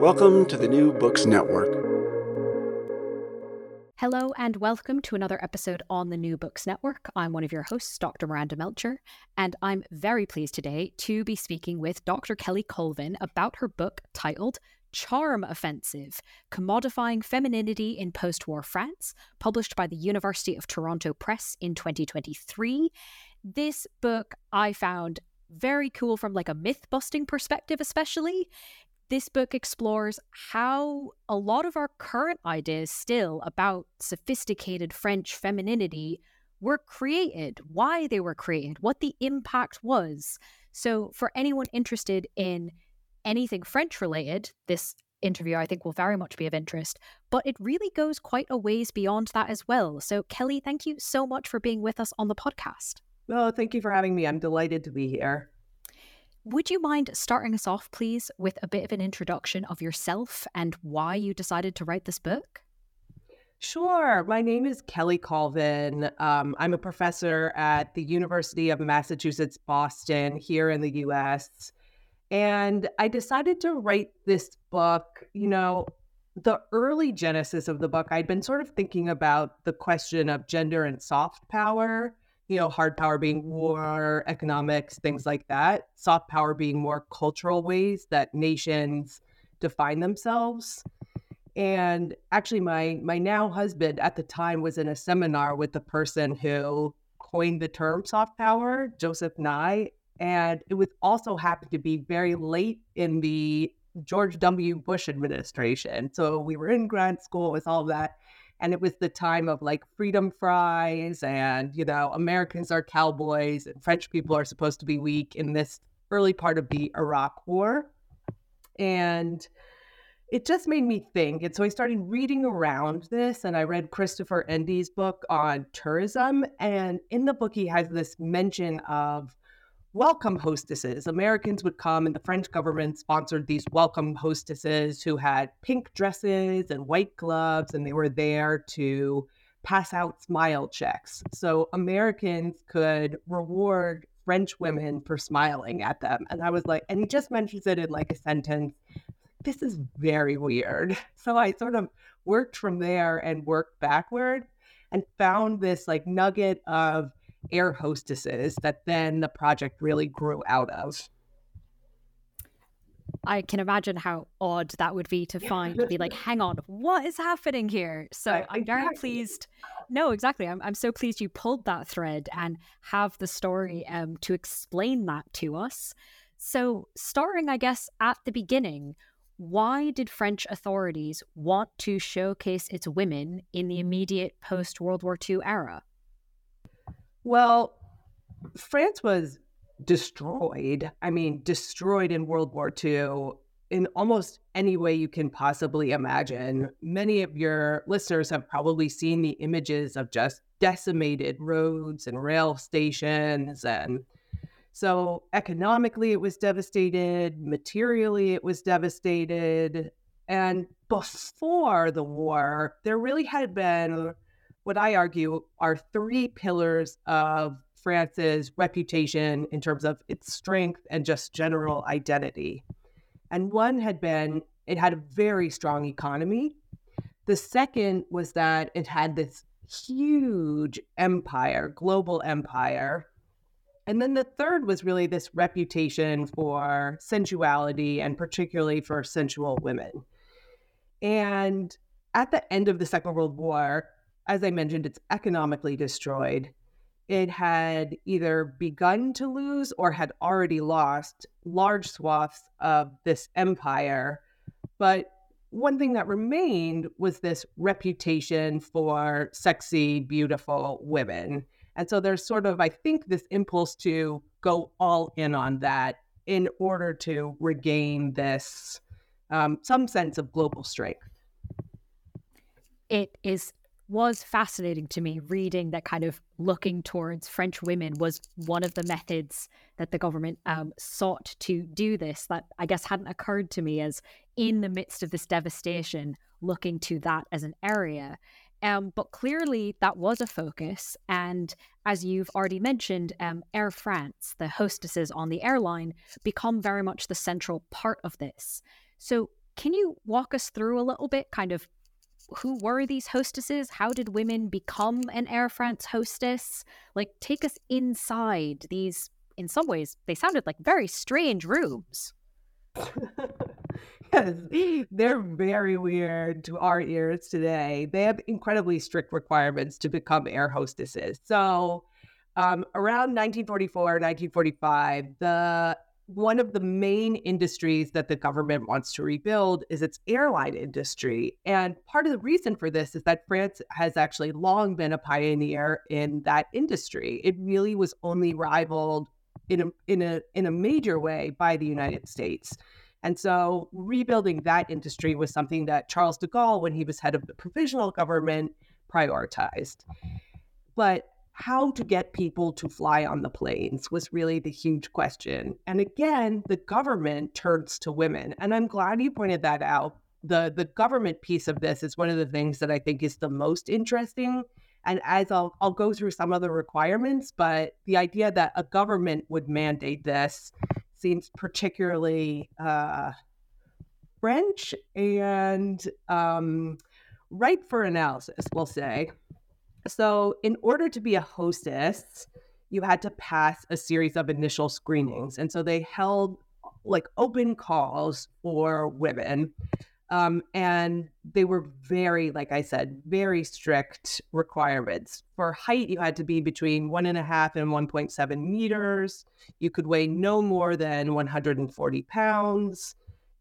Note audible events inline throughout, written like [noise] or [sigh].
Welcome to the New Books Network. Hello and welcome to another episode on the New Books Network. I'm one of your hosts, Dr. Miranda Melcher, and I'm very pleased today to be speaking with Dr. Kelly Colvin about her book titled Charm Offensive Commodifying Femininity in Post War France, published by the University of Toronto Press in 2023. This book I found very cool from like a myth busting perspective especially this book explores how a lot of our current ideas still about sophisticated French femininity were created, why they were created, what the impact was. So, for anyone interested in anything French related, this interview I think will very much be of interest, but it really goes quite a ways beyond that as well. So, Kelly, thank you so much for being with us on the podcast. Oh, thank you for having me. I'm delighted to be here. Would you mind starting us off, please, with a bit of an introduction of yourself and why you decided to write this book? Sure. My name is Kelly Colvin. Um, I'm a professor at the University of Massachusetts Boston here in the US. And I decided to write this book. You know, the early genesis of the book, I'd been sort of thinking about the question of gender and soft power you know, hard power being war, economics, things like that. Soft power being more cultural ways that nations define themselves. And actually, my my now husband at the time was in a seminar with the person who coined the term soft power, Joseph Nye, and it was also happened to be very late in the George W. Bush administration. So we were in grad school with all that and it was the time of like freedom fries and you know americans are cowboys and french people are supposed to be weak in this early part of the iraq war. And it just made me think and so i started reading around this and i read christopher endy's book on tourism and in the book he has this mention of welcome hostesses. Americans would come, and the French government sponsored these welcome hostesses who had pink dresses and white gloves, and they were there to pass out smile checks. So Americans could reward French women for smiling at them. And I was like, and he just mentions it in like a sentence. This is very weird. [laughs] So I sort of worked from there and worked backward and found this like nugget of air hostesses that then the project really grew out of. I can imagine how odd that would be to find to be like, [laughs] hang on, what is happening here? So right, I'm very pleased. No, exactly. I'm I'm so pleased you pulled that thread and have the story um to explain that to us. So starting, I guess, at the beginning, why did French authorities want to showcase its women in the immediate post World War II era? Well, France was destroyed. I mean, destroyed in World War II in almost any way you can possibly imagine. Many of your listeners have probably seen the images of just decimated roads and rail stations and So, economically, it was devastated, materially, it was devastated. And before the war, there really had been what I argue are three pillars of France's reputation in terms of its strength and just general identity. And one had been it had a very strong economy. The second was that it had this huge empire, global empire. And then the third was really this reputation for sensuality and particularly for sensual women. And at the end of the Second World War, as I mentioned, it's economically destroyed. It had either begun to lose or had already lost large swaths of this empire. But one thing that remained was this reputation for sexy, beautiful women. And so there's sort of, I think, this impulse to go all in on that in order to regain this um, some sense of global strength. It is was fascinating to me reading that kind of looking towards French women was one of the methods that the government um, sought to do this that I guess hadn't occurred to me as in the midst of this devastation, looking to that as an area. Um, but clearly, that was a focus. And as you've already mentioned, um, Air France, the hostesses on the airline, become very much the central part of this. So, can you walk us through a little bit, kind of who were these hostesses? How did women become an Air France hostess? Like, take us inside these, in some ways, they sounded like very strange rooms. [laughs] yes, they're very weird to our ears today. They have incredibly strict requirements to become air hostesses. So, um, around 1944, 1945, the one of the main industries that the government wants to rebuild is its airline industry. And part of the reason for this is that France has actually long been a pioneer in that industry. It really was only rivaled in a in a in a major way by the United States. And so rebuilding that industry was something that Charles de Gaulle, when he was head of the provisional government, prioritized. Mm-hmm. But how to get people to fly on the planes was really the huge question. And again, the government turns to women. And I'm glad you pointed that out. The, the government piece of this is one of the things that I think is the most interesting. And as I'll, I'll go through some of the requirements, but the idea that a government would mandate this seems particularly uh, French and um, ripe for analysis, we'll say. So, in order to be a hostess, you had to pass a series of initial screenings. And so they held like open calls for women. Um, and they were very, like I said, very strict requirements. For height, you had to be between one and a half and 1.7 meters. You could weigh no more than 140 pounds.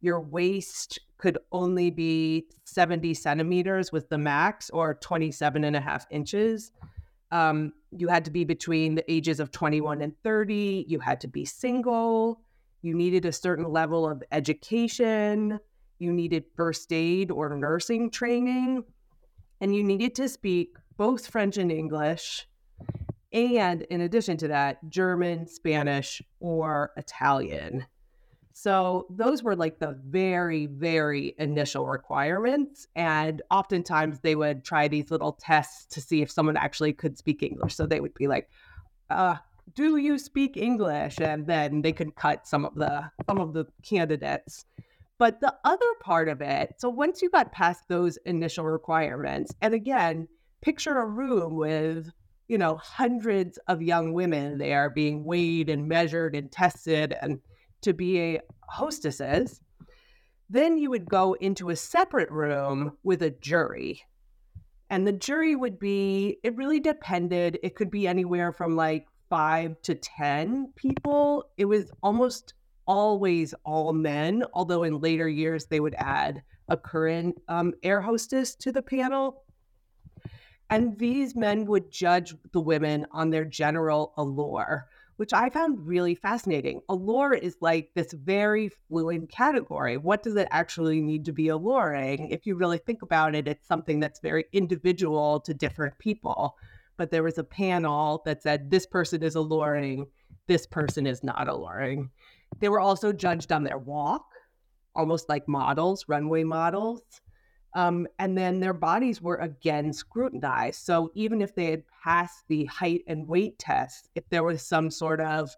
Your waist could only be 70 centimeters with the max or 27 and a half inches. Um, you had to be between the ages of 21 and 30. You had to be single. You needed a certain level of education. You needed first aid or nursing training. And you needed to speak both French and English. And in addition to that, German, Spanish, or Italian. So those were like the very, very initial requirements. And oftentimes they would try these little tests to see if someone actually could speak English. So they would be like, uh, do you speak English? And then they could cut some of the some of the candidates. But the other part of it, so once you got past those initial requirements, and again, picture a room with you know hundreds of young women there being weighed and measured and tested and to be a hostesses. Then you would go into a separate room with a jury. And the jury would be, it really depended. It could be anywhere from like five to 10 people. It was almost always all men, although in later years they would add a current um, air hostess to the panel. And these men would judge the women on their general allure which I found really fascinating. Allure is like this very fluid category. What does it actually need to be alluring? If you really think about it, it's something that's very individual to different people. But there was a panel that said this person is alluring, this person is not alluring. They were also judged on their walk, almost like models, runway models. Um, and then their bodies were again scrutinized. So even if they had passed the height and weight test, if there was some sort of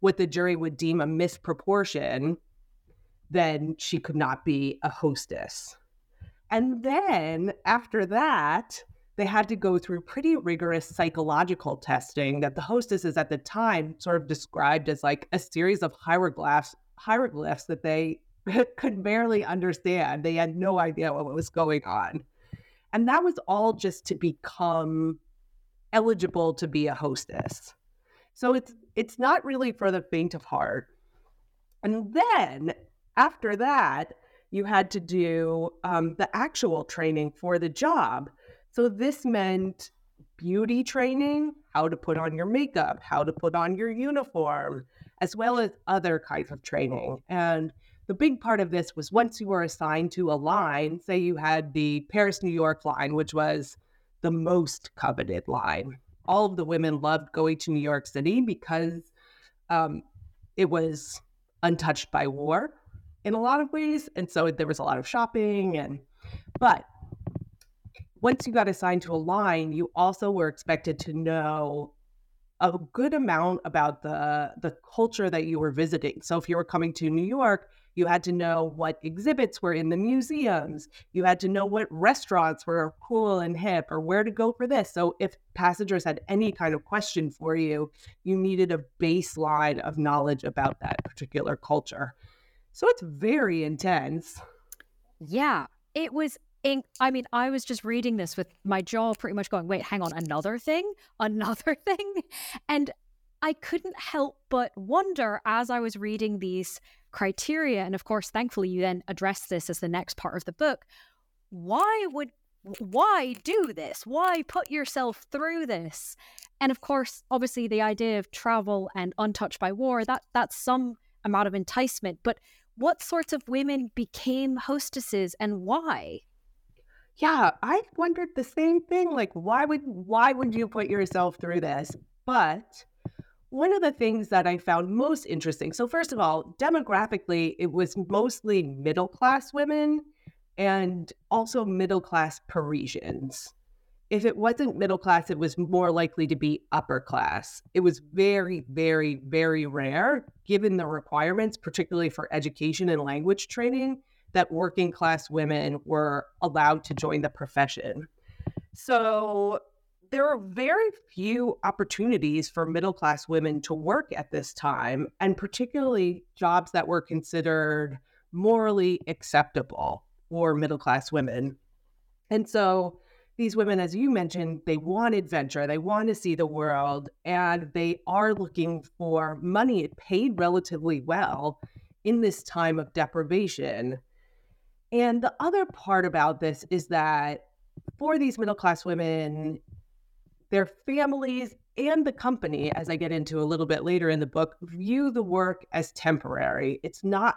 what the jury would deem a misproportion, then she could not be a hostess. And then after that, they had to go through pretty rigorous psychological testing that the hostesses at the time sort of described as like a series of hieroglyphs hieroglyphs that they [laughs] could barely understand. They had no idea what was going on. And that was all just to become eligible to be a hostess. So it's it's not really for the faint of heart. And then after that, you had to do um, the actual training for the job. So this meant beauty training, how to put on your makeup, how to put on your uniform, as well as other kinds of training. And the big part of this was once you were assigned to a line, say you had the Paris, New York line, which was the most coveted line. All of the women loved going to New York City because um, it was untouched by war in a lot of ways. And so there was a lot of shopping and but once you got assigned to a line, you also were expected to know a good amount about the the culture that you were visiting. So if you were coming to New York, you had to know what exhibits were in the museums. You had to know what restaurants were cool and hip or where to go for this. So if passengers had any kind of question for you, you needed a baseline of knowledge about that particular culture. So it's very intense. Yeah, it was. I mean, I was just reading this with my jaw pretty much going, wait, hang on, another thing, [laughs] another thing. And I couldn't help but wonder as I was reading these criteria. And of course, thankfully, you then address this as the next part of the book. Why would why do this? Why put yourself through this? And of course, obviously the idea of travel and untouched by war, that that's some amount of enticement. But what sorts of women became hostesses and why? Yeah, I wondered the same thing. Like, why would why would you put yourself through this? But one of the things that I found most interesting so, first of all, demographically, it was mostly middle class women and also middle class Parisians. If it wasn't middle class, it was more likely to be upper class. It was very, very, very rare, given the requirements, particularly for education and language training, that working class women were allowed to join the profession. So there are very few opportunities for middle class women to work at this time, and particularly jobs that were considered morally acceptable for middle class women. And so these women, as you mentioned, they want adventure, they want to see the world, and they are looking for money. It paid relatively well in this time of deprivation. And the other part about this is that for these middle class women, their families and the company, as I get into a little bit later in the book, view the work as temporary. It's not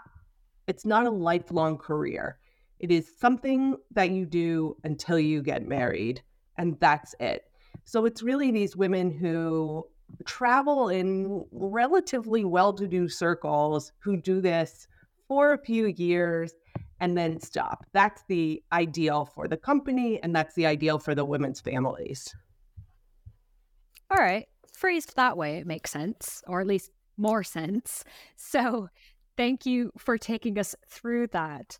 it's not a lifelong career. It is something that you do until you get married, and that's it. So it's really these women who travel in relatively well to do circles who do this for a few years and then stop. That's the ideal for the company, and that's the ideal for the women's families. All right. Phrased that way, it makes sense, or at least more sense. [laughs] So thank you for taking us through that.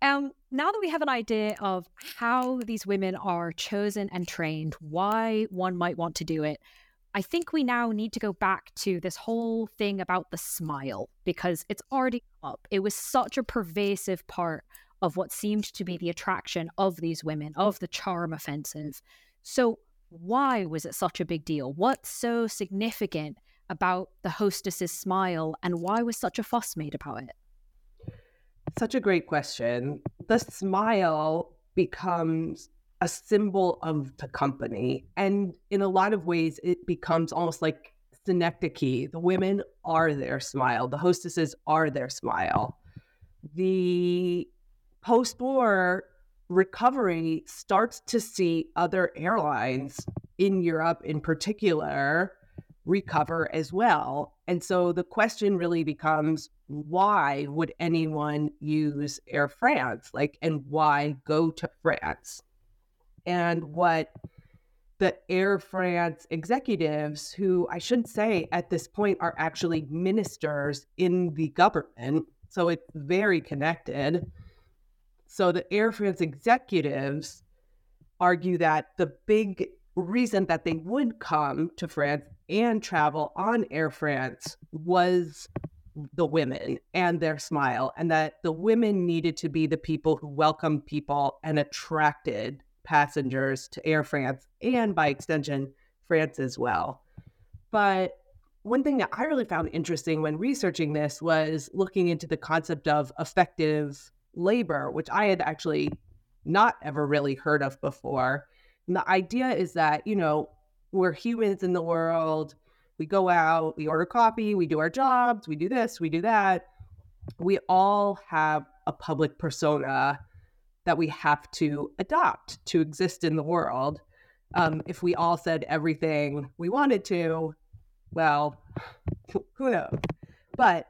Um, now that we have an idea of how these women are chosen and trained, why one might want to do it, I think we now need to go back to this whole thing about the smile because it's already up. It was such a pervasive part of what seemed to be the attraction of these women, of the charm offensive. So, why was it such a big deal? What's so significant about the hostess's smile, and why was such a fuss made about it? Such a great question. The smile becomes a symbol of the company. And in a lot of ways, it becomes almost like synecdoche. The women are their smile, the hostesses are their smile. The post war recovery starts to see other airlines in Europe in particular recover as well. And so the question really becomes why would anyone use Air France? Like, and why go to France? And what the Air France executives, who I should say at this point are actually ministers in the government, so it's very connected. So the Air France executives argue that the big reason that they would come to France and travel on Air France was the women and their smile, and that the women needed to be the people who welcomed people and attracted passengers to Air France and by extension, France as well. But one thing that I really found interesting when researching this was looking into the concept of affective labor, which I had actually not ever really heard of before. And the idea is that, you know, we're humans in the world. We go out, we order coffee, we do our jobs, we do this, we do that. We all have a public persona that we have to adopt to exist in the world. Um, if we all said everything we wanted to, well, who knows? But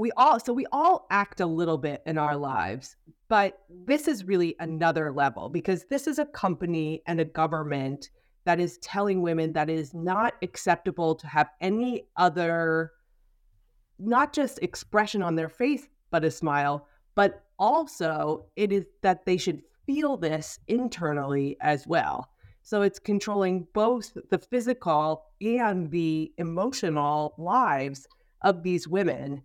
we all, so we all act a little bit in our lives. But this is really another level because this is a company and a government that is telling women that it is not acceptable to have any other, not just expression on their face, but a smile, but also it is that they should feel this internally as well. So it's controlling both the physical and the emotional lives of these women.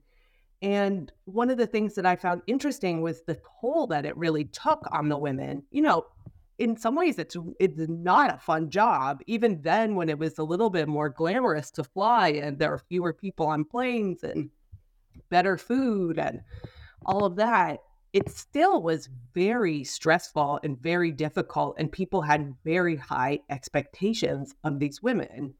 And one of the things that I found interesting was the toll that it really took on the women. You know, in some ways it's it's not a fun job. Even then when it was a little bit more glamorous to fly and there were fewer people on planes and better food and all of that, it still was very stressful and very difficult. And people had very high expectations of these women.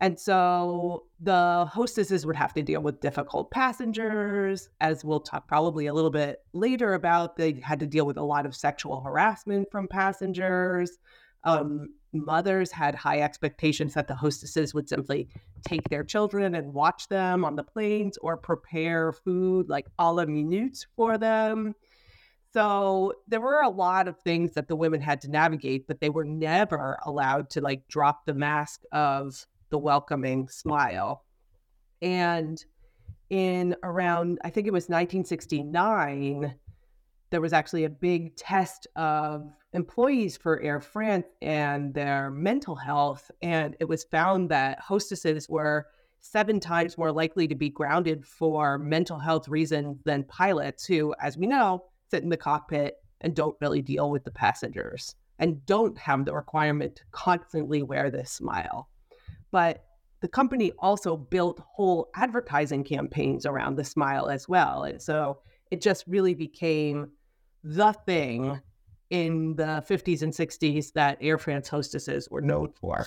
And so the hostesses would have to deal with difficult passengers, as we'll talk probably a little bit later about. They had to deal with a lot of sexual harassment from passengers. Um, mothers had high expectations that the hostesses would simply take their children and watch them on the planes or prepare food like a la minute for them. So there were a lot of things that the women had to navigate, but they were never allowed to like drop the mask of the welcoming smile. And in around, I think it was 1969, there was actually a big test of employees for Air France and their mental health. And it was found that hostesses were seven times more likely to be grounded for mental health reasons than pilots, who, as we know, sit in the cockpit and don't really deal with the passengers and don't have the requirement to constantly wear this smile. But the company also built whole advertising campaigns around the smile as well. And so it just really became the thing in the 50s and 60s that Air France hostesses were known for.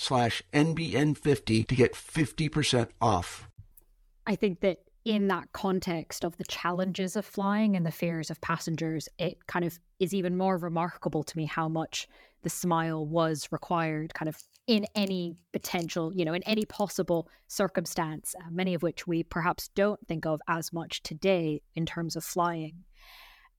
slash NBN50 to get 50% off. I think that in that context of the challenges of flying and the fears of passengers, it kind of is even more remarkable to me how much the smile was required, kind of in any potential, you know, in any possible circumstance, uh, many of which we perhaps don't think of as much today in terms of flying.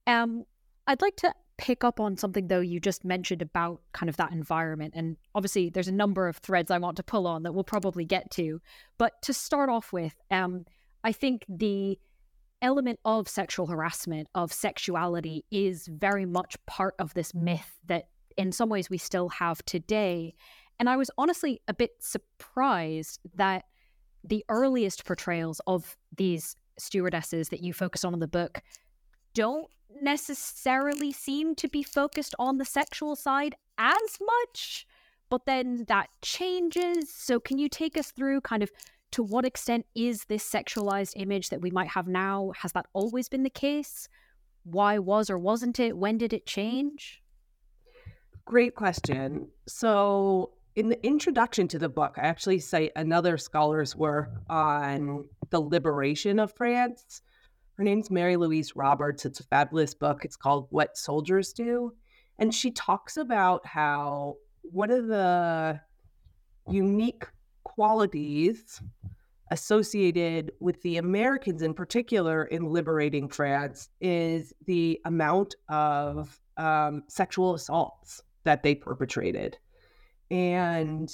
Um, I'd like to pick up on something though you just mentioned about kind of that environment and obviously there's a number of threads i want to pull on that we'll probably get to but to start off with um i think the element of sexual harassment of sexuality is very much part of this myth that in some ways we still have today and i was honestly a bit surprised that the earliest portrayals of these stewardesses that you focus on in the book don't necessarily seem to be focused on the sexual side as much, but then that changes. So, can you take us through kind of to what extent is this sexualized image that we might have now? Has that always been the case? Why was or wasn't it? When did it change? Great question. So, in the introduction to the book, I actually cite another scholar's work on the liberation of France her name's Mary Louise Roberts. It's a fabulous book. It's called What Soldiers Do. And she talks about how one of the unique qualities associated with the Americans in particular in liberating France is the amount of um, sexual assaults that they perpetrated. And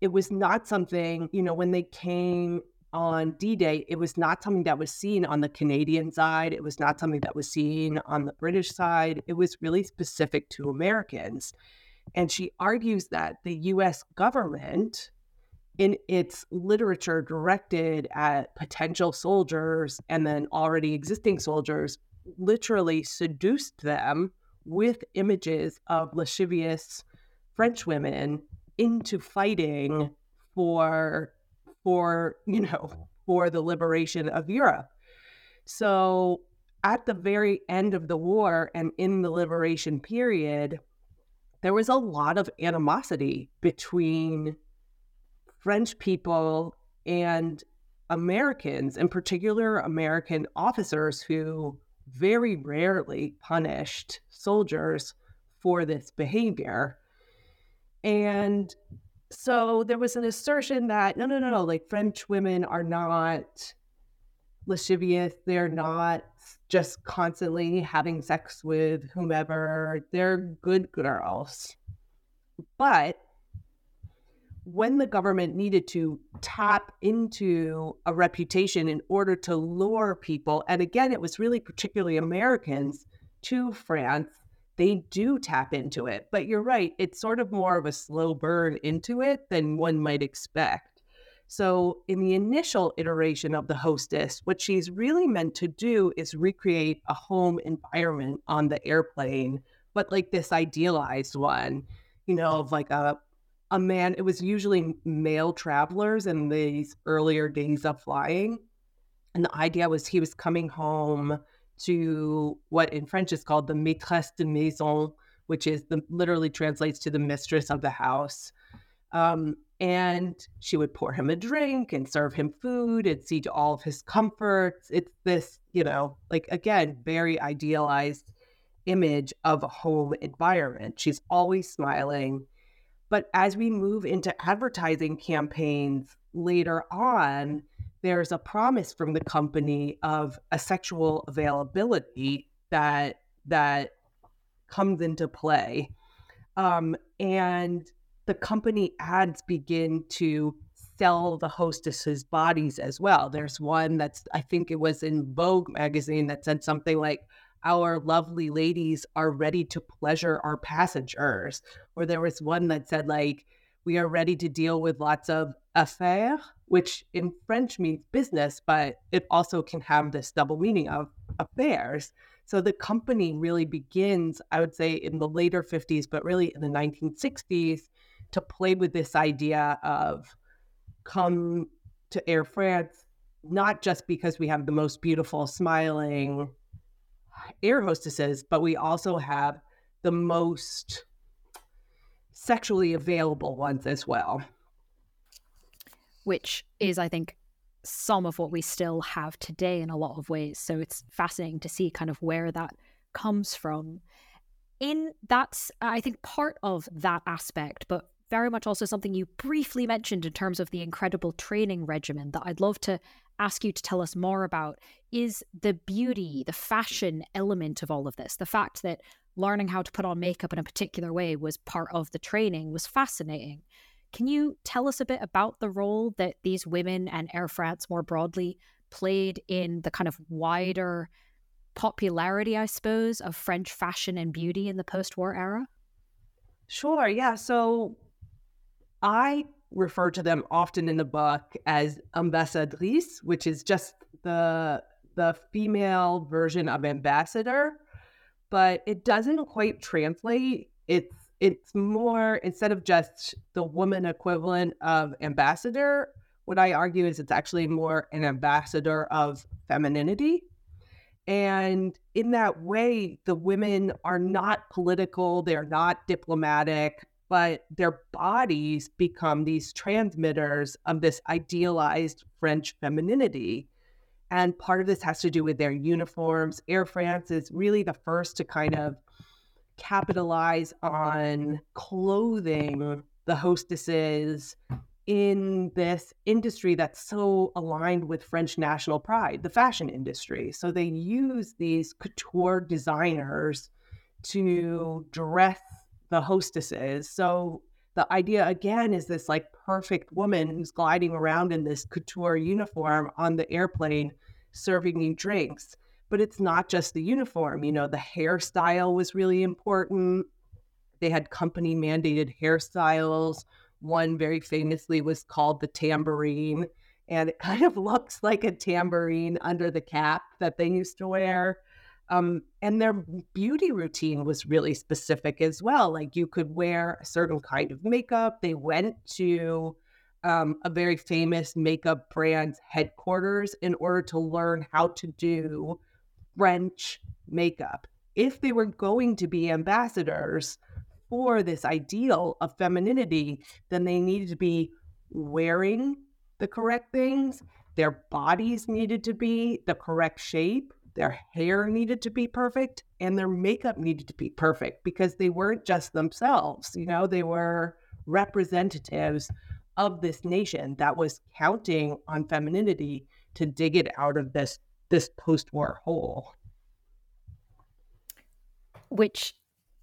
it was not something, you know, when they came on D Day, it was not something that was seen on the Canadian side. It was not something that was seen on the British side. It was really specific to Americans. And she argues that the US government, in its literature directed at potential soldiers and then already existing soldiers, literally seduced them with images of lascivious French women into fighting for for, [laughs] you know, for the liberation of Europe. So at the very end of the war and in the liberation period, there was a lot of animosity between French people and Americans, in particular American officers who very rarely punished soldiers for this behavior. And so there was an assertion that no, no, no, no, like French women are not lascivious. They're not just constantly having sex with whomever. They're good girls. But when the government needed to tap into a reputation in order to lure people, and again, it was really particularly Americans to France, they do tap into it. But you're right, it's sort of more of a slow burn into it than one might expect. So, in the initial iteration of the hostess, what she's really meant to do is recreate a home environment on the airplane, but like this idealized one, you know, of like a a man, it was usually male travelers in these earlier days of flying. And the idea was he was coming home to what in French is called the maîtresse de maison, which is the literally translates to the mistress of the house. Um, and she would pour him a drink and serve him food and see to all of his comforts. It's this, you know, like again, very idealized image of a home environment. She's always smiling. But as we move into advertising campaigns later on, there's a promise from the company of a sexual availability that that comes into play um, and the company ads begin to sell the hostesses bodies as well. There's one that's i think it was in vogue magazine that said something like our lovely ladies are ready to pleasure our passengers or there was one that said like we are ready to deal with lots of affaires which in French means business, but it also can have this double meaning of affairs. So the company really begins, I would say, in the later 50s, but really in the 1960s, to play with this idea of come to Air France, not just because we have the most beautiful, smiling air hostesses, but we also have the most sexually available ones as well which is, I think, some of what we still have today in a lot of ways. So it's fascinating to see kind of where that comes from. In that's, I think, part of that aspect, but very much also something you briefly mentioned in terms of the incredible training regimen that I'd love to ask you to tell us more about is the beauty, the fashion element of all of this. The fact that learning how to put on makeup in a particular way was part of the training was fascinating. Can you tell us a bit about the role that these women and Air France more broadly played in the kind of wider popularity, I suppose, of French fashion and beauty in the post war era? Sure. Yeah. So I refer to them often in the book as ambassadrice, which is just the the female version of ambassador, but it doesn't quite translate. It's it's more instead of just the woman equivalent of ambassador, what I argue is it's actually more an ambassador of femininity. And in that way, the women are not political, they're not diplomatic, but their bodies become these transmitters of this idealized French femininity. And part of this has to do with their uniforms. Air France is really the first to kind of capitalize on clothing the hostesses in this industry that's so aligned with French national pride, the fashion industry. So they use these couture designers to dress the hostesses. So the idea again is this like perfect woman who's gliding around in this couture uniform on the airplane serving you drinks but it's not just the uniform. You know, the hairstyle was really important. They had company mandated hairstyles. One very famously was called the tambourine, and it kind of [laughs] looks like a tambourine under the cap that they used to wear. Um, and their beauty routine was really specific as well. Like you could wear a certain kind of makeup. They went to um, a very famous makeup brand's headquarters in order to learn how to do French makeup. If they were going to be ambassadors for this ideal of femininity, then they needed to be wearing the correct things. Their bodies needed to be the correct shape. Their hair needed to be perfect and their makeup needed to be perfect because they weren't just themselves. You know, they were representatives of this nation that was counting on femininity to dig it out of this this post-war hole which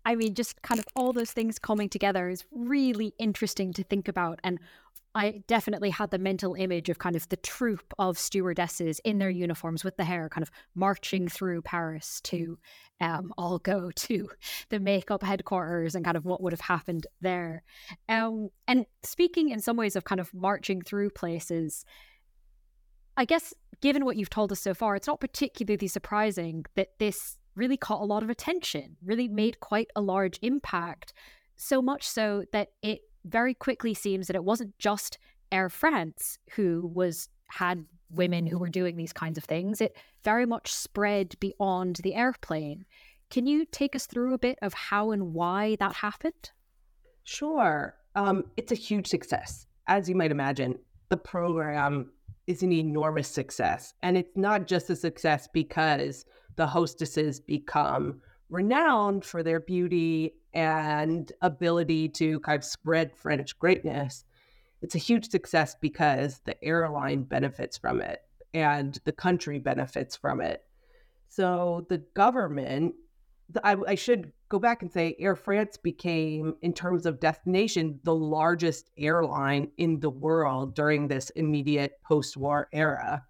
I mean, just kind of all those things coming together is really interesting to think about. And I definitely had the mental image of kind of the troop of stewardesses in their uniforms with the hair kind of marching through Paris to um, all go to the makeup headquarters and kind of what would have happened there. Um, and speaking in some ways of kind of marching through places, I guess given what you've told us so far, it's not particularly surprising that this really caught a lot of attention, really made quite a large impact. So much so that it very quickly seems that it wasn't just Air France who was had women who were doing these kinds of things. It very much spread beyond the airplane. Can you take us through a bit of how and why that happened? Sure. Um, it's a huge success. As you might imagine, the program is an enormous success. And it's not just a success because the hostesses become renowned for their beauty and ability to kind of spread French greatness. It's a huge success because the airline benefits from it and the country benefits from it. So the government I, I, should go back and say Air France became, in terms of destination, the largest airline in the world during this immediate post war era.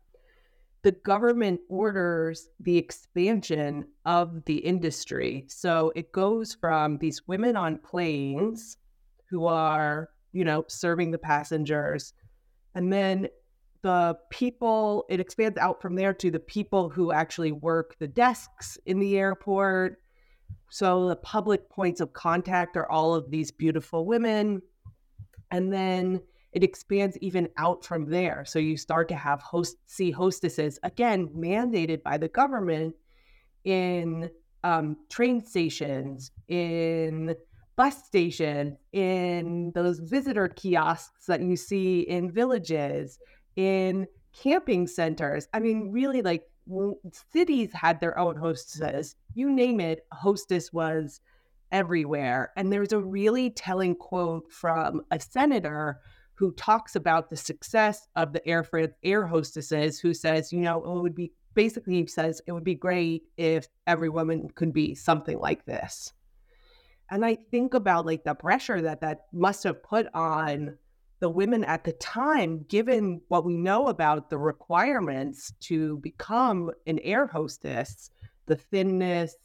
The government orders the expansion of the industry. So it goes from these women on planes who are, you know, serving the passengers, and then the people, it expands out from there to the people who actually work the desks in the airport so the public points of contact are all of these beautiful women. And then it expands even out from there. So you start to have host see hostesses again mandated by the government in um, train stations, in bus station, in those visitor kiosks that you see in villages, in camping centers. I mean, really like cities had their own hostesses. You name it, hostess was everywhere. And there's a really telling quote from a senator who talks about the success of the Air France air hostesses, who says, you know, it would be basically says it would be great if every woman could be something like this. And I think about like the pressure that that must have put on the women at the time, given what we know about the requirements to become an air hostess, the thinness,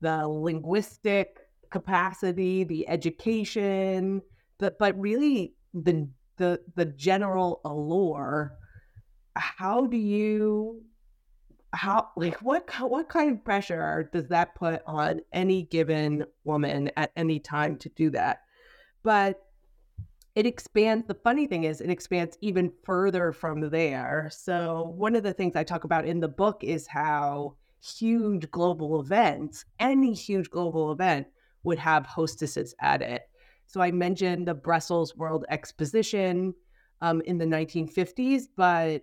the linguistic capacity, the education, the, but really the the the general allure. How do you how like what what kind of pressure does that put on any given woman at any time to do that? But it expands the funny thing is it expands even further from there. So one of the things I talk about in the book is how huge global events, any huge global event would have hostesses at it. So I mentioned the Brussels World Exposition um, in the 1950s, but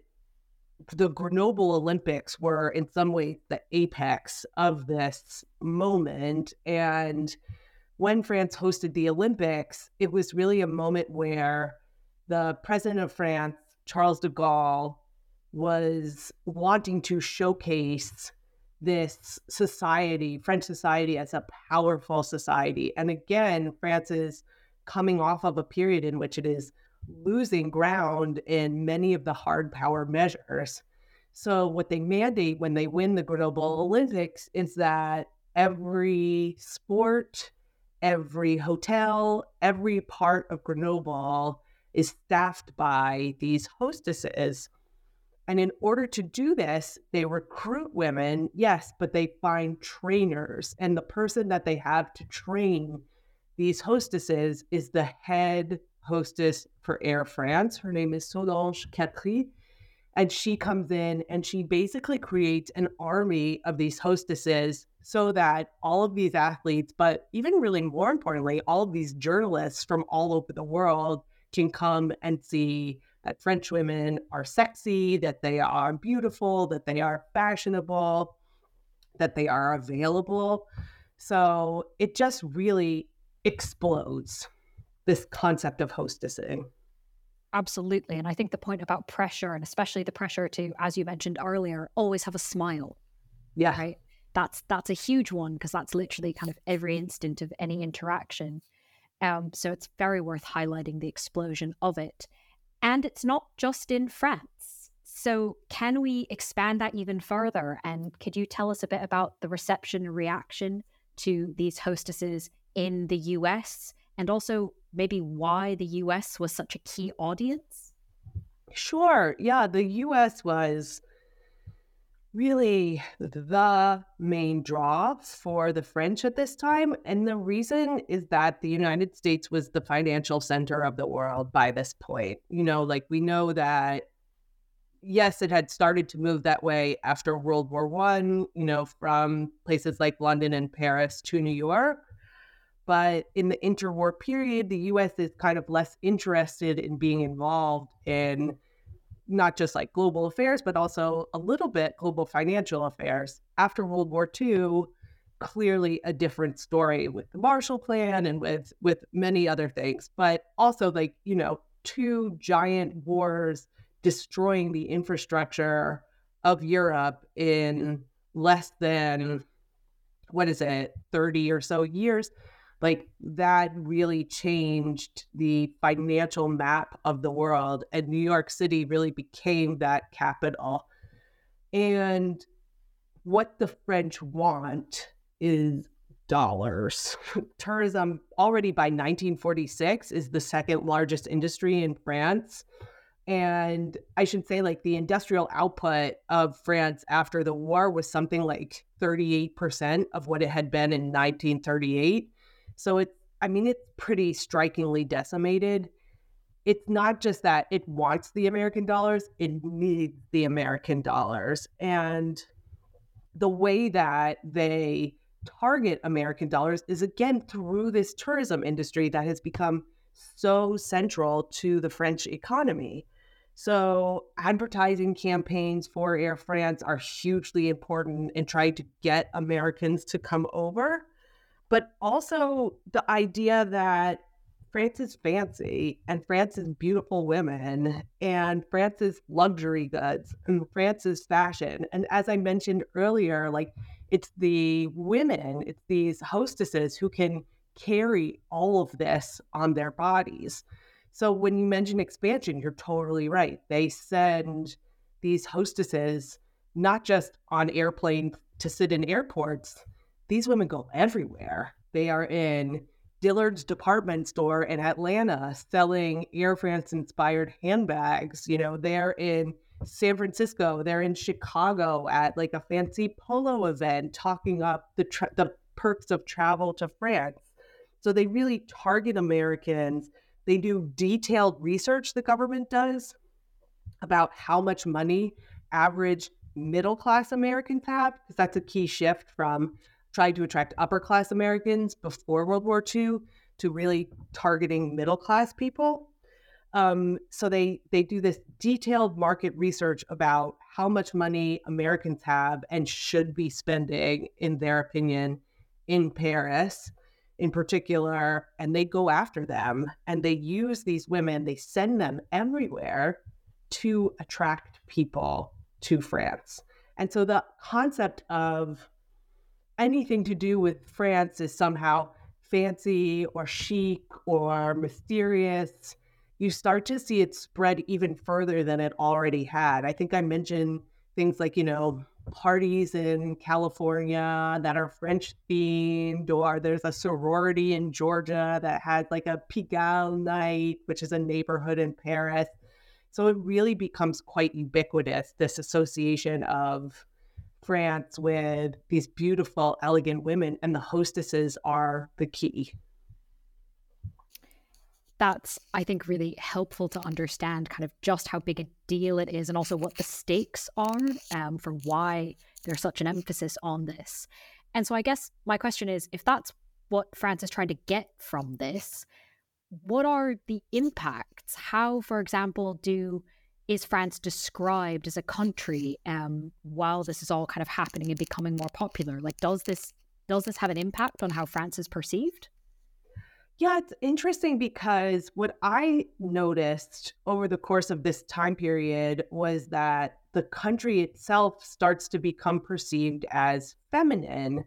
the Grenoble Olympics were in some ways the apex of this moment. And when France hosted the Olympics, it was really a moment where the president of France, Charles de Gaulle, was wanting to showcase this society, French society, as a powerful society. And again, France is coming off of a period in which it is losing ground in many of the hard power measures. So, what they mandate when they win the Grenoble Olympics is that every sport, every hotel, every part of Grenoble is staffed by these hostesses and in order to do this, they recruit women, yes, but they find trainers. And the person that they have to train these hostesses is the head hostess for Air France. Her name is Solange Catry. And she comes in and she basically creates an army of these hostesses so that all of these athletes, but even really more importantly, all of these journalists from all over the world can come and see that French women are sexy, that they are beautiful, that they are fashionable, that they are available. So it just really explodes this concept of hostessing. Absolutely. And I think the point about pressure, and especially the pressure to, as you mentioned earlier, always have a smile. Yeah. Right. That's that's a huge one because that's literally kind of every instant of any interaction. Um, so it's very worth highlighting the explosion of it. And it's not just in France. So, can we expand that even further? And could you tell us a bit about the reception and reaction to these hostesses in the US and also maybe why the US was such a key audience? Sure. Yeah, the US was really the main draw for the French at this time. And the reason is that the United States was the financial center of the world by this point. You know, like we know that yes, it had started to move that way after World War One, you know, from places like London and Paris to New York. But in the interwar period, the US is kind of less interested in being involved in not just like global affairs, but also a little bit global financial affairs. After World War II, clearly a different story with the Marshall Plan and with with many other things, but also like you know two giant wars destroying the infrastructure of Europe in less than what is it 30 or so years like that really changed the financial map of the world and new york city really became that capital. And what the french want is dollars. [laughs] Tourism already by 1946 is the second largest industry in france. And I should say, like, the industrial output of France after the war was something like 38% of what it had been in 1938. So it's, I mean, it's pretty strikingly decimated. It's not just that it wants the American dollars, it needs the American dollars. And the way that they target American dollars is again through this tourism industry that has become so central to the French economy. So, advertising campaigns for Air France are hugely important in trying to get Americans to come over but also the idea that France is fancy and France is beautiful women and France is luxury goods and France is fashion. And as I mentioned earlier, like it's the women, it's these hostesses who can carry all of this on their bodies. So when you mention expansion, you're totally right. They send these hostesses not just on airplanes to sit in airports, these women go everywhere. They are in Dillard's department store in Atlanta selling Air France inspired handbags. You know, they're in San Francisco, they're in Chicago at like a fancy polo event talking up the tra- the perks of travel to France. So they really target Americans. They do detailed research the government does about how much money average middle class Americans have because that's a key shift from tried to attract upper class Americans before World War II to really targeting middle class people. Um, so they they do this detailed market research about how much money Americans have and should be spending, in their opinion, in Paris, in particular, and they go after them and they use these women. They send them everywhere to attract people to France. And so the concept of anything to do with France is somehow fancy or chic or mysterious, you start to see it spread even further than it already had. I think I mentioned things like, you know, parties in California that are French themed, or there's a sorority in Georgia that has like a Pigalle night, which is a neighborhood in Paris. So it really becomes quite ubiquitous, this association of France with these beautiful, elegant women, and the hostesses are the key. That's, I think, really helpful to understand kind of just how big a deal it is and also what the stakes are um, for why there's such an emphasis on this. And so I guess my question is if that's what France is trying to get from this, what are the impacts? How, for example, do is France described as a country um, while this is all kind of happening and becoming more popular? Like, does this does this have an impact on how France is perceived? Yeah, it's interesting because what I noticed over the course of this time period was that the country itself starts to become perceived as feminine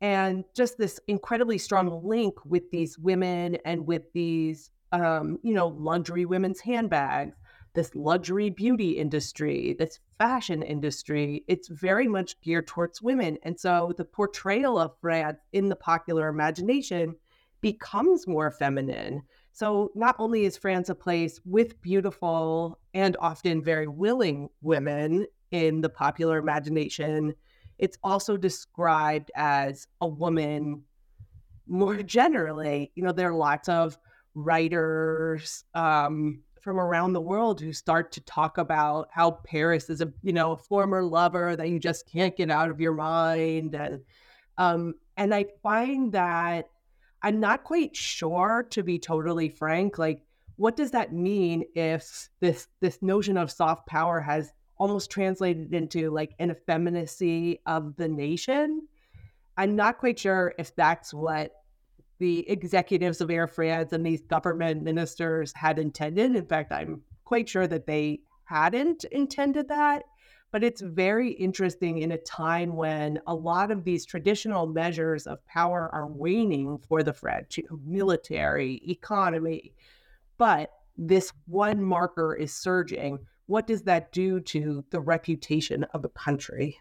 and just this incredibly strong link with these women and with these um, you know luxury women's handbags this luxury beauty industry, this fashion industry, it's very much geared towards women. And so the portrayal of France in the popular imagination becomes more feminine. So not only is France a place with beautiful and often very willing women in the popular imagination, it's also described as a woman more generally. You know, there are lots of writers, um, from around the world who start to talk about how Paris is a you know a former lover that you just can't get out of your mind and um and I find that I'm not quite sure to be totally frank like what does that mean if this this notion of soft power has almost translated into like an effeminacy of the nation? I'm not quite sure if that's what the executives of Air France and these government ministers had intended. In fact, I'm quite sure that they hadn't intended that. But it's very interesting in a time when a lot of these traditional measures of power are waning for the French military, economy. But this one marker is surging. What does that do to the reputation of a country?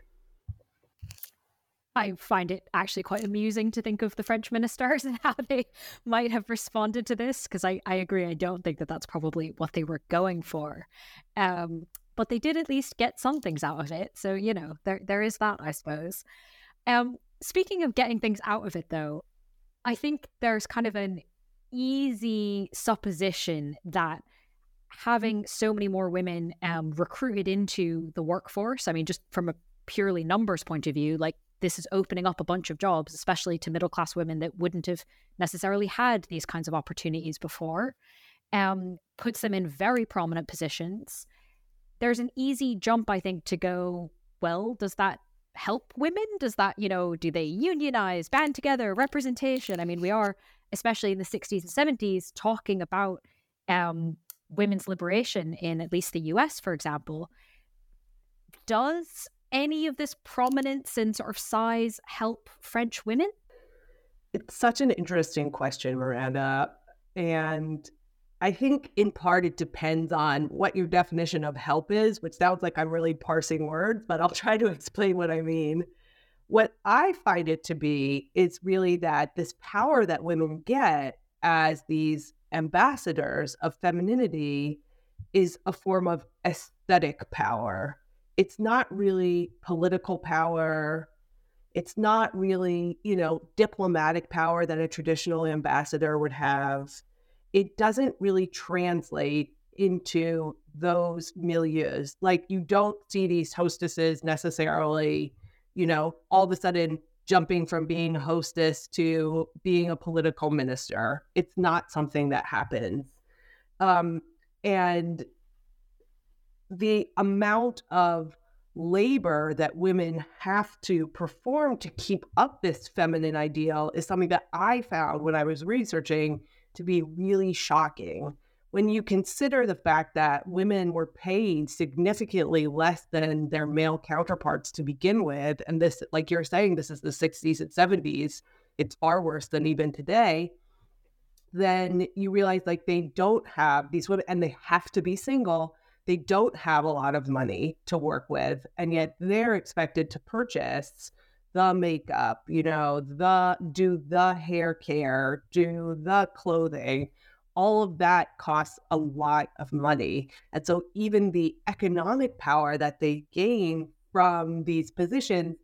I find it actually quite amusing to think of the French ministers [laughs] and how they might have responded to this because I, I agree. I don't think that that's probably what they were going for. Um, but they did at least get some things out of it. So, you know, there there is that, I suppose. Um, speaking of getting things out of it, though, I think there's kind of an easy supposition that having so many more women um, recruited into the workforce, I mean, just from a purely numbers point of view, like this is opening up a bunch of jobs, especially to middle class women that wouldn't have necessarily had these kinds of opportunities before, um, puts them in very prominent positions. There's an easy jump, I think, to go, well, does that help women? Does that, you know, do they unionize, band together, representation? I mean, we are especially in the 60s and 70s, talking about um, women's liberation in at least the US, for example. Does any of this prominence and sort of size help French women? It's such an interesting question, Miranda. And I think in part it depends on what your definition of help is, which sounds like I'm really parsing words, but I'll try to [laughs] explain what I mean. What I find it to be is really that this power that women get as these ambassadors of femininity is a form of aesthetic power. It's not really political power. It's not really, you know, diplomatic power that a traditional ambassador would have. It doesn't really translate into those milieus. Like you don't see these hostesses necessarily you know, all of a sudden jumping from being hostess to being a political minister. It's not something that happens. Um, and the amount of labor that women have to perform to keep up this feminine ideal is something that I found when I was researching to be really shocking when you consider the fact that women were paid significantly less than their male counterparts to begin with, and this, like you're saying, this is the 60s and 70s, it's far worse than even today, then you realize like they don't have these women and they have to be single. They don't have a lot of money to work with, and yet they're expected to purchase the makeup, you know, the do the hair care, do the clothing all of that costs a lot of money. And so, even the economic power that they gain from these positions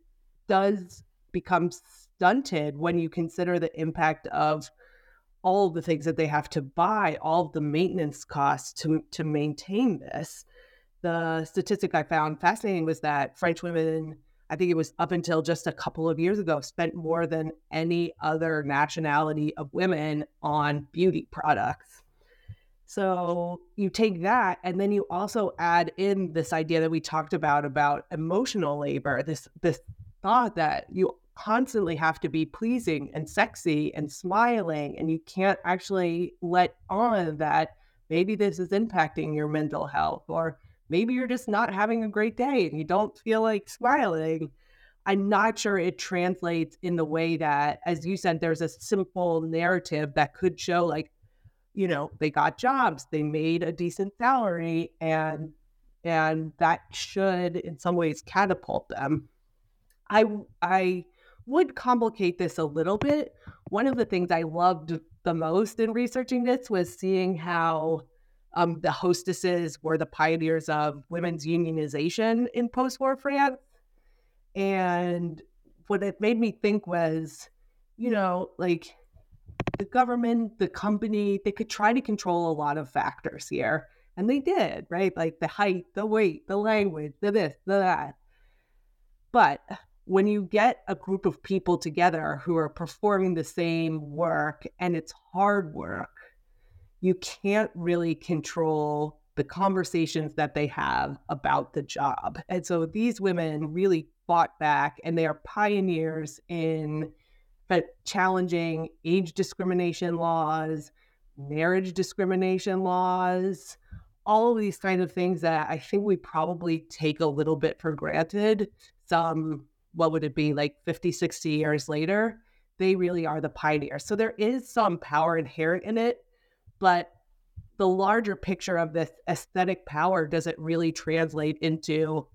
does become stunted when you consider the impact of all the things that they have to buy, all the maintenance costs to, to maintain this. The statistic I found fascinating was that French women I think it was up until just a couple of years ago, spent more than any other nationality of women on beauty products. So you take that, and then you also add in this idea that we talked about about emotional labor. This this thought that you constantly have to be pleasing and sexy and smiling, and you can't actually let on that maybe this is impacting your mental health, or maybe you're just not having a great day and you don't feel like smiling. I'm not sure it translates in the way that, as you said, there's a simple narrative that could show, like, you know, they got jobs, they made a decent salary, and and that should, in some ways, catapult them. I I would complicate this a little bit. One of the things I loved the most in researching this was seeing how um, the hostesses were the pioneers of women's unionization in post war France. And what it made me think was, you know, like the government, the company, they could try to control a lot of factors here. And they did, right? Like the height, the weight, the language, the this, the that. But when you get a group of people together who are performing the same work and it's hard work, you can't really control the conversations that they have about the job. And so these women really fought back and they are pioneers in uh, challenging age discrimination laws, marriage discrimination laws, all of these kind of things that I think we probably take a little bit for granted. Some, what would it be, like 50, 60 years later? They really are the pioneers. So there is some power inherent in it but the larger picture of this aesthetic power doesn't really translate into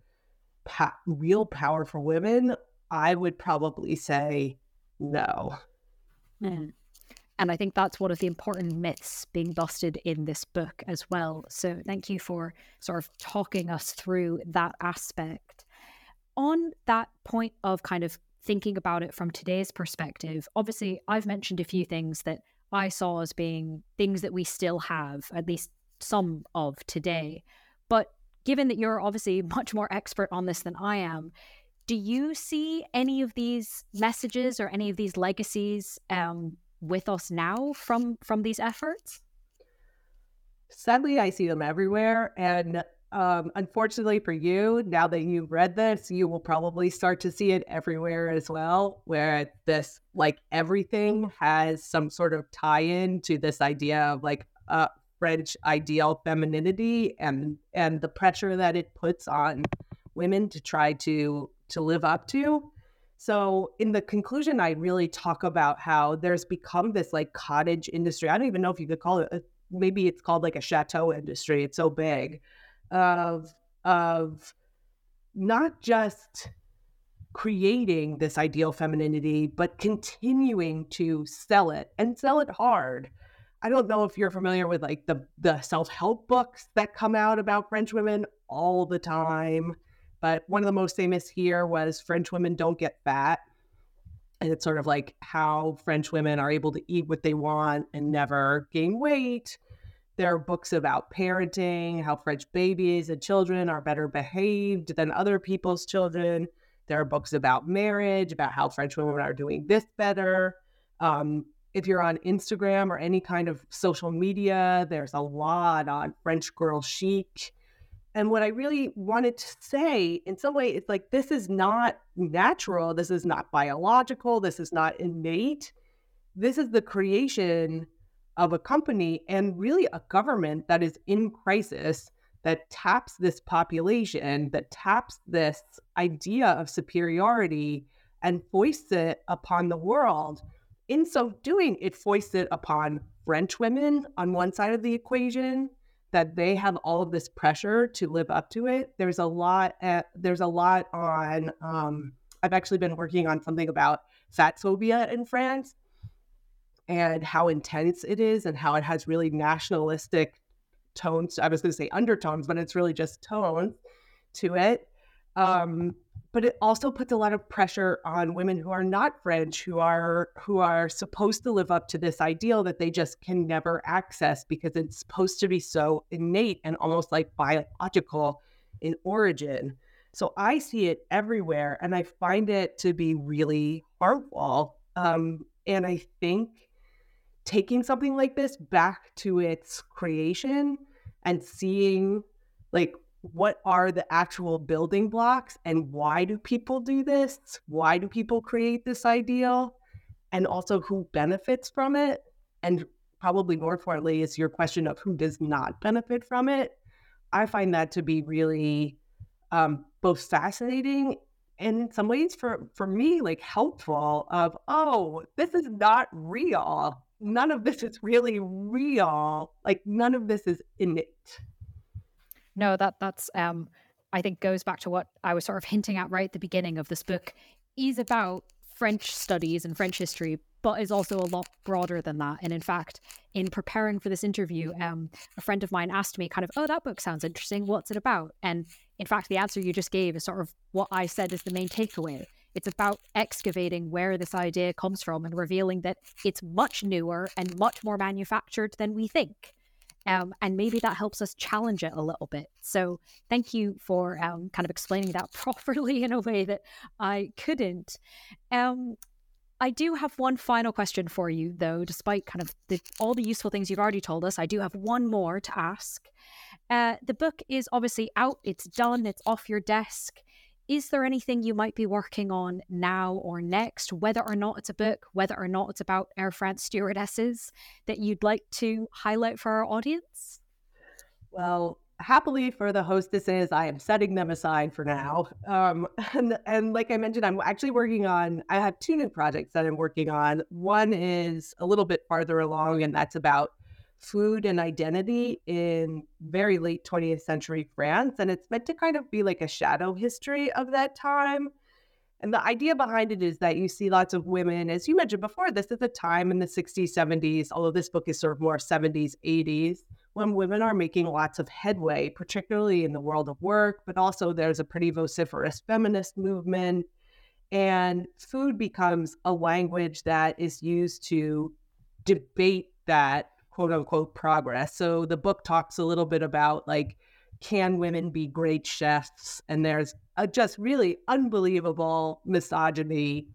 pa- real power for women. I would probably say no. Mm. And I think that's one of the important myths being busted in this book as well. So thank you for sort of talking us through that aspect. On that point of kind of thinking about it from today's perspective, obviously, I've mentioned a few things that I saw as being things that we still have, at least some of today. But given that you're obviously [laughs] much more expert on this than I am, do you see any of these messages or any of these legacies um, with us now from from these efforts? Sadly, I see them everywhere, and Um, unfortunately for you, now that you've read this, you will probably start to see it everywhere as well, where this, like everything, has some sort of tie in to this idea of like uh, French ideal femininity and and the pressure that it puts on women to try to to live up to. So in the conclusion, I really talk about how there's become this like cottage industry. I don't even know if you could call it. A, maybe it's called like a chateau industry. It's so big of of not just creating this ideal femininity, but continuing to sell it and sell it hard. I don't know if you're familiar with like the the self-help books that come out about French women all the time, but one of the most famous here was French women don't get fat. And it's sort of like how French women are able to eat what they want and never gain weight there are books about parenting, how French babies and children are better behaved than other people's children. There are books about marriage, about how French women are doing this better. Um, if you're on Instagram or any kind of social media, there's a lot on French girl chic. And what I really wanted to say, in some way, it's like this is not natural. This is not biological. This is not innate. This is the creation of a company and really a government that is in crisis that taps this population, that taps this idea of superiority and foists it upon the world. In so doing, it foists it upon French women on one side of the equation, that they have all of this pressure to live up to it. There's a lot. At, there's a lot on. Um, I've actually been working on something about fat phobia in France, and how intense it is and how it has really nationalistic tones. I was going to say undertones, but it's really just tones to it. Um, but it also puts a lot of pressure on women who are not French, who are who are supposed to live up to this ideal that they just can never access because it's supposed to be so innate and almost like biological in origin. So I see it everywhere, and I find it to be really harmful. Um, and I think taking something like this back to its creation and seeing like what are the actual building blocks and why do people do this? Why do people create this ideal? And also who benefits from it? And probably more importantly is your question of who does not benefit from it. I find that to be really um, both fascinating and in some ways for for me like helpful of oh this is not real none of this is really real. Like none of this is innate. No, that that's um I think goes back to what I was sort of hinting at right at the beginning of this book is about French studies and French history, but is also a lot broader than that. And in fact, in preparing for this interview, um, a friend of mine asked me, kind of, oh, that book sounds interesting. What's it about? And in fact, the answer you just gave is sort of what I said is the main takeaway. It's about excavating where this idea comes from and revealing that it's much newer and much more manufactured than we think. Um, and maybe that helps us challenge it a little bit. So, thank you for um, kind of explaining that [laughs] properly in a way that I couldn't. Um, I do have one final question for you, though, despite kind of the, all the useful things you've already told us. I do have one more to ask. Uh, the book is obviously out, it's done, it's off your desk is there anything you might be working on now or next, whether or not it's a book, whether or not it's about Air France stewardesses, that you'd like to highlight for our audience? Well, happily for the hostesses, I am setting them aside for now. Um, [laughs] and, and like I mentioned, I'm actually working on, I have two new projects that I'm working on. One is a little bit farther along, and that's about food and identity in very late 20th century France. And it's meant to kind of be like a shadow history of that time. And the idea behind it is that you see lots of women, as you mentioned before, this is a time in the 60s, 70s, although this book is sort of more 70s, 80s, when women are making lots of headway, particularly in the world of work, but also there's a pretty vociferous feminist movement. And food becomes a language that is used to debate that quote unquote progress. So the book talks a little bit about like, can women be great chefs? And there's a just really unbelievable misogyny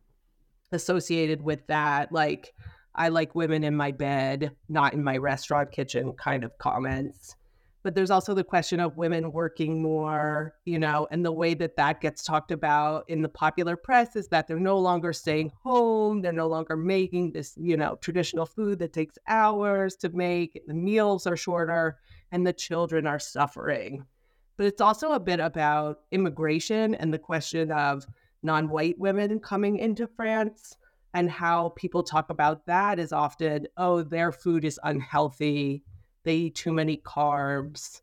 associated with that. Like, I like women in my bed, not in my restaurant kitchen kind of comments. But there's also the question of women working more, you know, and the way that that gets talked about in the popular press is that they're no longer staying home, they're no longer making this, you know, traditional food that takes hours to make, the meals are shorter, and the children are suffering. But it's also a bit about immigration and the question of non white women coming into France and how people talk about that is often, oh, their food is unhealthy they eat too many carbs.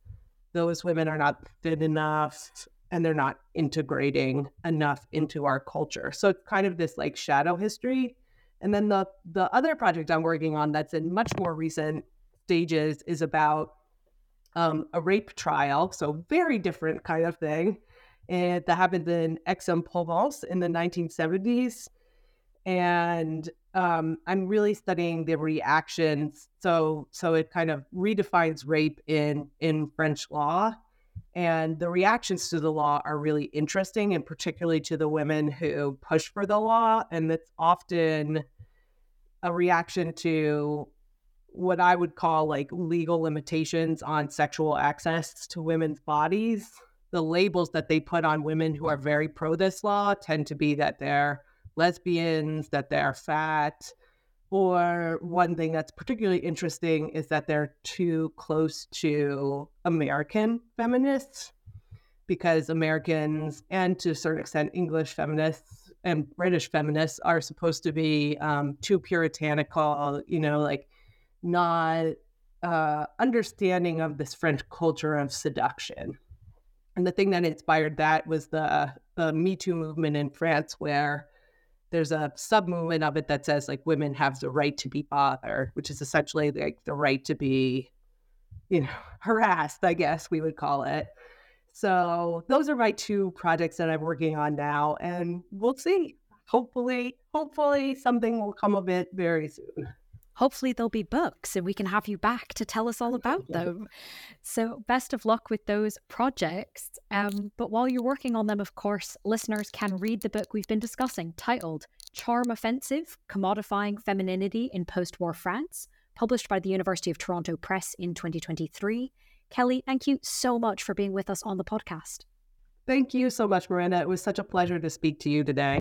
Those women are not fit enough and they're not integrating enough into our culture. So it's kind of this like shadow history. And then the the other project I'm working on that's in much more recent stages is about um, a rape trial. So very different kind of thing. And that happened in Aix-en-Provence in the 1970s and um, I'm really studying the reactions. So so it kind of redefines rape in in French law, and the reactions to the law are really interesting, and particularly to the women who push for the law, and it's often a reaction to what I would call like legal limitations on sexual access to women's bodies. The labels that they put on women who are very pro this law tend to be that they're lesbians, that they're fat. Or one thing that's particularly interesting is that they're too close to American feminists because Americans and to a certain extent English feminists and British feminists are supposed to be um, too puritanical, you know, like not uh, understanding of this French culture of seduction. And the thing that inspired that was the, the Me Too movement in France, where there's a sub movement of it that says like women have the right to be bothered, which is essentially like the right to be, you know, [laughs] harassed, I guess we would call it. So those are my two projects that I'm working on now, and we'll see. Hopefully, hopefully something will come of it very soon. Hopefully, there'll be books and we can have you back to tell us all about [laughs] them. So, best of luck with those projects. Um, but while you're working on them, of course, listeners can read the book we've been discussing titled Charm Offensive Commodifying Femininity in Post War France, published by the University of Toronto Press in 2023. Kelly, thank you so much for being with us on the podcast. Thank you so much, Miranda. It was such a pleasure to speak to you today.